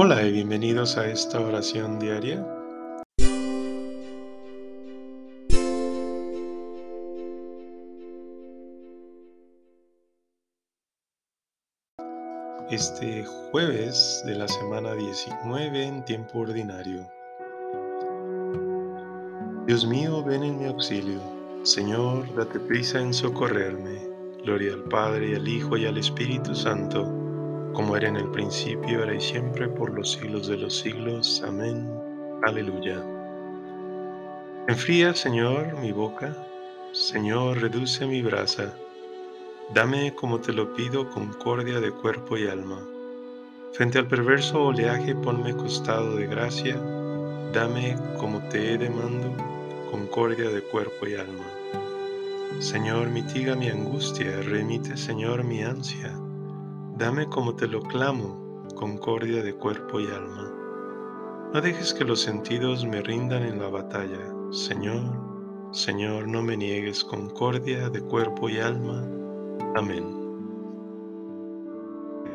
Hola y bienvenidos a esta oración diaria. Este jueves de la semana 19 en tiempo ordinario. Dios mío, ven en mi auxilio. Señor, date prisa en socorrerme. Gloria al Padre, al Hijo, y al Espíritu Santo, como era en el principio, ahora y siempre, por los siglos de los siglos. Amén. Aleluya. Enfría, Señor, mi boca. Señor, reduce mi brasa. Dame, como te lo pido, concordia de cuerpo y alma. Frente al perverso oleaje, ponme costado de gracia. Dame, como te he demando, concordia de cuerpo y alma. Señor, mitiga mi angustia, remite, Señor, mi ansia. Dame como te lo clamo, concordia de cuerpo y alma. No dejes que los sentidos me rindan en la batalla. Señor, Señor, no me niegues concordia de cuerpo y alma. Amén.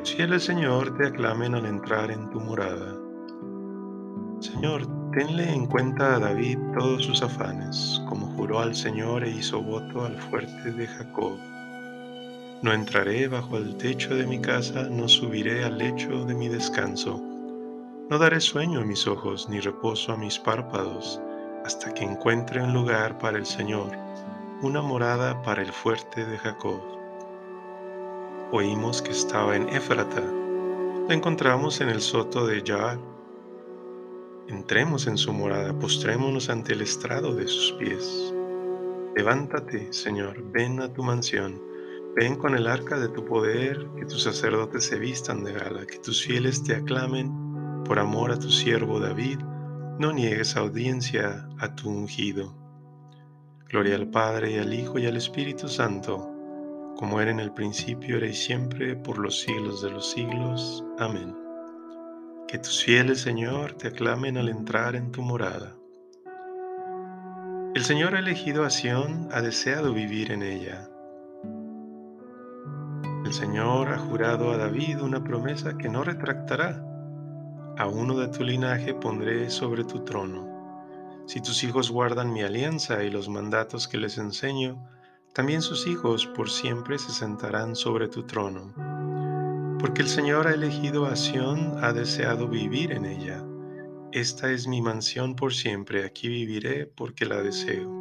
Fieles Señor te aclamen al entrar en tu morada. Señor, tenle en cuenta a David todos sus afanes, como juró al Señor e hizo voto al fuerte de Jacob. No entraré bajo el techo de mi casa, no subiré al lecho de mi descanso. No daré sueño a mis ojos, ni reposo a mis párpados, hasta que encuentre un lugar para el Señor, una morada para el fuerte de Jacob. Oímos que estaba en Éfrata. La encontramos en el soto de Jaal Entremos en su morada, postrémonos ante el estrado de sus pies. Levántate, Señor, ven a tu mansión, ven con el arca de tu poder, que tus sacerdotes se vistan de gala, que tus fieles te aclamen por amor a tu siervo David, no niegues audiencia a tu ungido. Gloria al Padre y al Hijo y al Espíritu Santo, como era en el principio, era y siempre, por los siglos de los siglos. Amén. Que tus fieles, Señor, te aclamen al entrar en tu morada. El Señor ha elegido a Sión, ha deseado vivir en ella. Señor ha jurado a David una promesa que no retractará. A uno de tu linaje pondré sobre tu trono. Si tus hijos guardan mi alianza y los mandatos que les enseño, también sus hijos por siempre se sentarán sobre tu trono porque el Señor ha elegido a Sión, ha deseado vivir en ella. Esta es mi mansión por siempre, aquí viviré porque la deseo.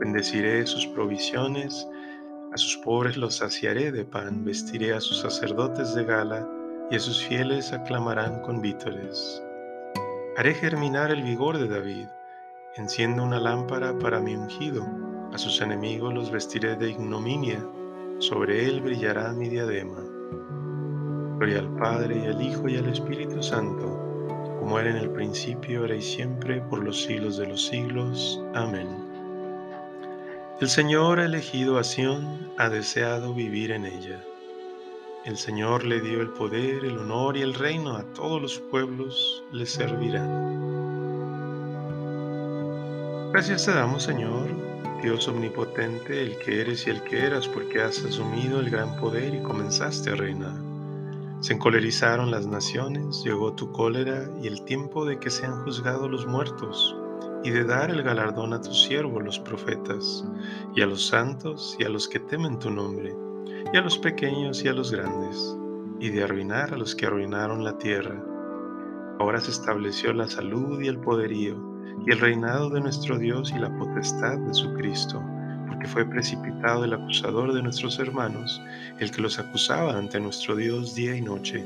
Bendeciré sus provisiones, a sus pobres los saciaré de pan, vestiré a sus sacerdotes de gala, y a sus fieles aclamarán con vítores. Haré germinar el vigor de David, enciendo una lámpara para mi ungido, a sus enemigos los vestiré de ignominia, sobre él brillará mi diadema. Gloria al Padre y al Hijo y al Espíritu Santo, como era en el principio, ahora y siempre, por los siglos de los siglos. Amén. El Señor ha elegido a Sión, ha deseado vivir en ella. El Señor le dio el poder, el honor y el reino a todos los pueblos, le servirán. Gracias te damos, Señor, Dios omnipotente, el que eres y el que eras, porque has asumido el gran poder y comenzaste a reinar. Se encolerizaron las naciones, llegó tu cólera y el tiempo de que sean juzgados los muertos, y de dar el galardón a tus siervos los profetas, y a los santos y a los que temen tu nombre, y a los pequeños y a los grandes, y de arruinar a los que arruinaron la tierra. Ahora se estableció la salud y el poderío, y el reinado de nuestro Dios y la potestad de su Cristo fue precipitado el acusador de nuestros hermanos, el que los acusaba ante nuestro Dios día y noche.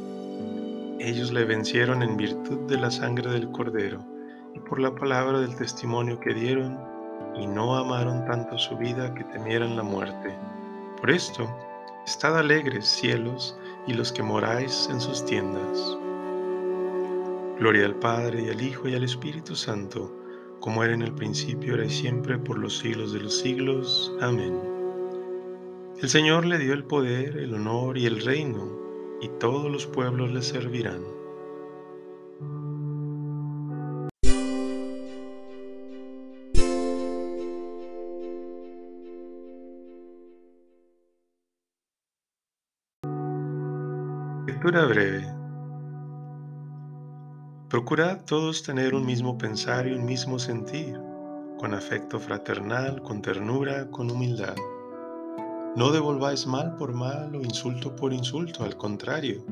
Ellos le vencieron en virtud de la sangre del Cordero por la palabra del testimonio que dieron, y no amaron tanto su vida que temieran la muerte. Por esto, estad alegres cielos y los que moráis en sus tiendas. Gloria al Padre y al Hijo y al Espíritu Santo como era en el principio, era y siempre, por los siglos de los siglos. Amén. El Señor le dio el poder, el honor y el reino, y todos los pueblos le servirán. Lectura breve. Procurad todos tener un mismo pensar y un mismo sentir, con afecto fraternal, con ternura, con humildad. No devolváis mal por mal o insulto por insulto, al contrario,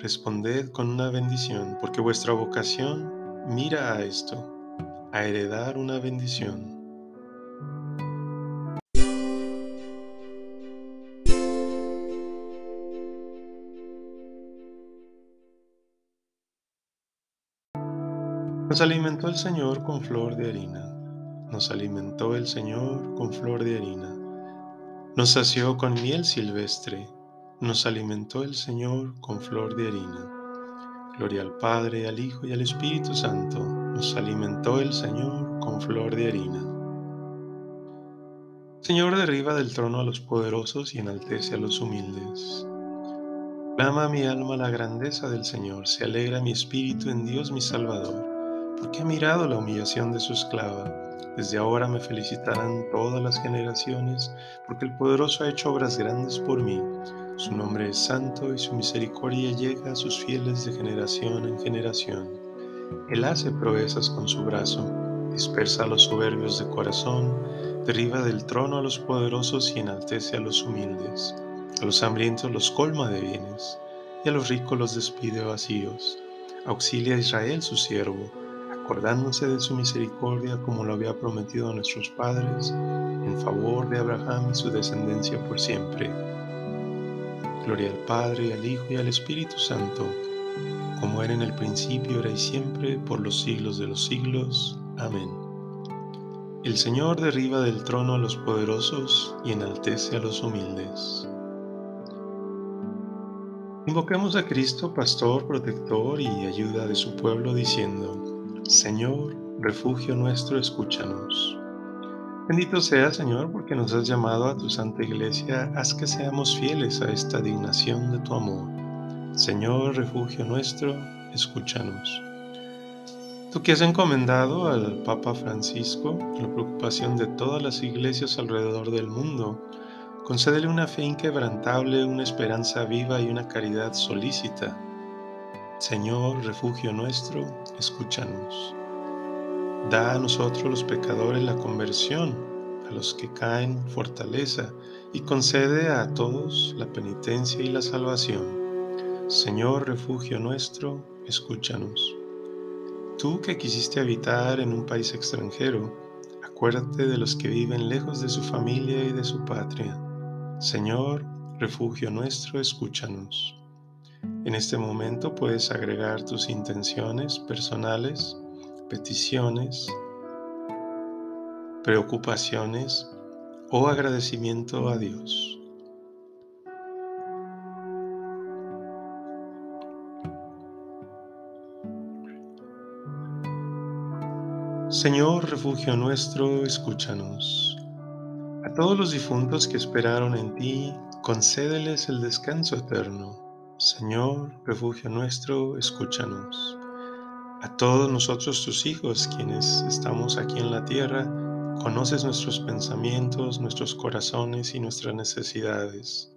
responded con una bendición, porque vuestra vocación mira a esto, a heredar una bendición. Nos alimentó el Señor con flor de harina. Nos alimentó el Señor con flor de harina. Nos sació con miel silvestre. Nos alimentó el Señor con flor de harina. Gloria al Padre, al Hijo y al Espíritu Santo. Nos alimentó el Señor con flor de harina. Señor, derriba del trono a los poderosos y enaltece a los humildes. Clama mi alma la grandeza del Señor, se alegra mi espíritu en Dios mi Salvador porque ha mirado la humillación de su esclava. Desde ahora me felicitarán todas las generaciones, porque el poderoso ha hecho obras grandes por mí. Su nombre es santo y su misericordia llega a sus fieles de generación en generación. Él hace proezas con su brazo, dispersa a los soberbios de corazón, derriba del trono a los poderosos y enaltece a los humildes. A los hambrientos los colma de bienes, y a los ricos los despide vacíos. Auxilia a Israel su siervo acordándose de su misericordia como lo había prometido a nuestros padres, en favor de Abraham y su descendencia por siempre. Gloria al Padre, al Hijo y al Espíritu Santo, como era en el principio, ahora y siempre, por los siglos de los siglos. Amén. El Señor derriba del trono a los poderosos y enaltece a los humildes. Invoquemos a Cristo, pastor, protector y ayuda de su pueblo, diciendo, Señor, refugio nuestro, escúchanos. Bendito sea, Señor, porque nos has llamado a tu santa iglesia, haz que seamos fieles a esta dignación de tu amor. Señor, refugio nuestro, escúchanos. Tú que has encomendado al Papa Francisco la preocupación de todas las iglesias alrededor del mundo, concédele una fe inquebrantable, una esperanza viva y una caridad solícita Señor, refugio nuestro, escúchanos. Da a nosotros los pecadores la conversión, a los que caen fortaleza, y concede a todos la penitencia y la salvación. Señor, refugio nuestro, escúchanos. Tú que quisiste habitar en un país extranjero, acuérdate de los que viven lejos de su familia y de su patria. Señor, refugio nuestro, escúchanos. En este momento puedes agregar tus intenciones personales, peticiones, preocupaciones o agradecimiento a Dios. Señor, refugio nuestro, escúchanos. A todos los difuntos que esperaron en ti, concédeles el descanso eterno Señor, refugio nuestro, escúchanos. A todos nosotros tus hijos, quienes estamos aquí en la tierra, conoces nuestros pensamientos, nuestros corazones y nuestras necesidades.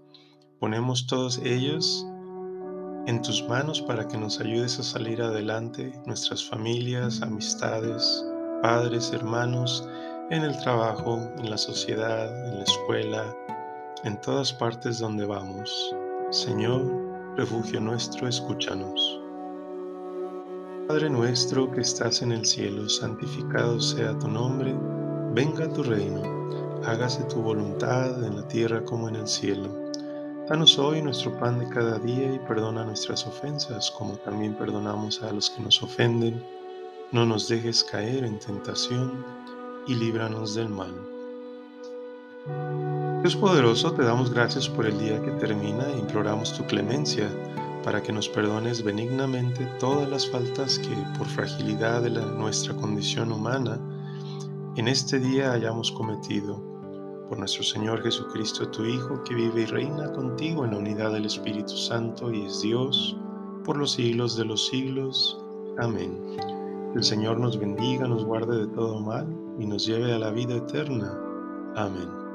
Ponemos todos ellos en tus manos para que nos ayudes a salir adelante, nuestras familias, amistades, padres, hermanos, en el trabajo, en la sociedad, en la escuela, en todas partes donde vamos. Señor, refugio nuestro, escúchanos. Padre nuestro que estás en el cielo, santificado sea tu nombre, venga tu reino, hágase tu voluntad en la tierra como en el cielo. Danos hoy nuestro pan de cada día y perdona nuestras ofensas como también perdonamos a los que nos ofenden. No nos dejes caer en tentación y líbranos del mal. Dios poderoso, te damos gracias por el día que termina e imploramos tu clemencia para que nos perdones benignamente todas las faltas que por fragilidad de la, nuestra condición humana en este día hayamos cometido. Por nuestro Señor Jesucristo, tu Hijo, que vive y reina contigo en la unidad del Espíritu Santo y es Dios por los siglos de los siglos. Amén. El Señor nos bendiga, nos guarde de todo mal y nos lleve a la vida eterna. Amén.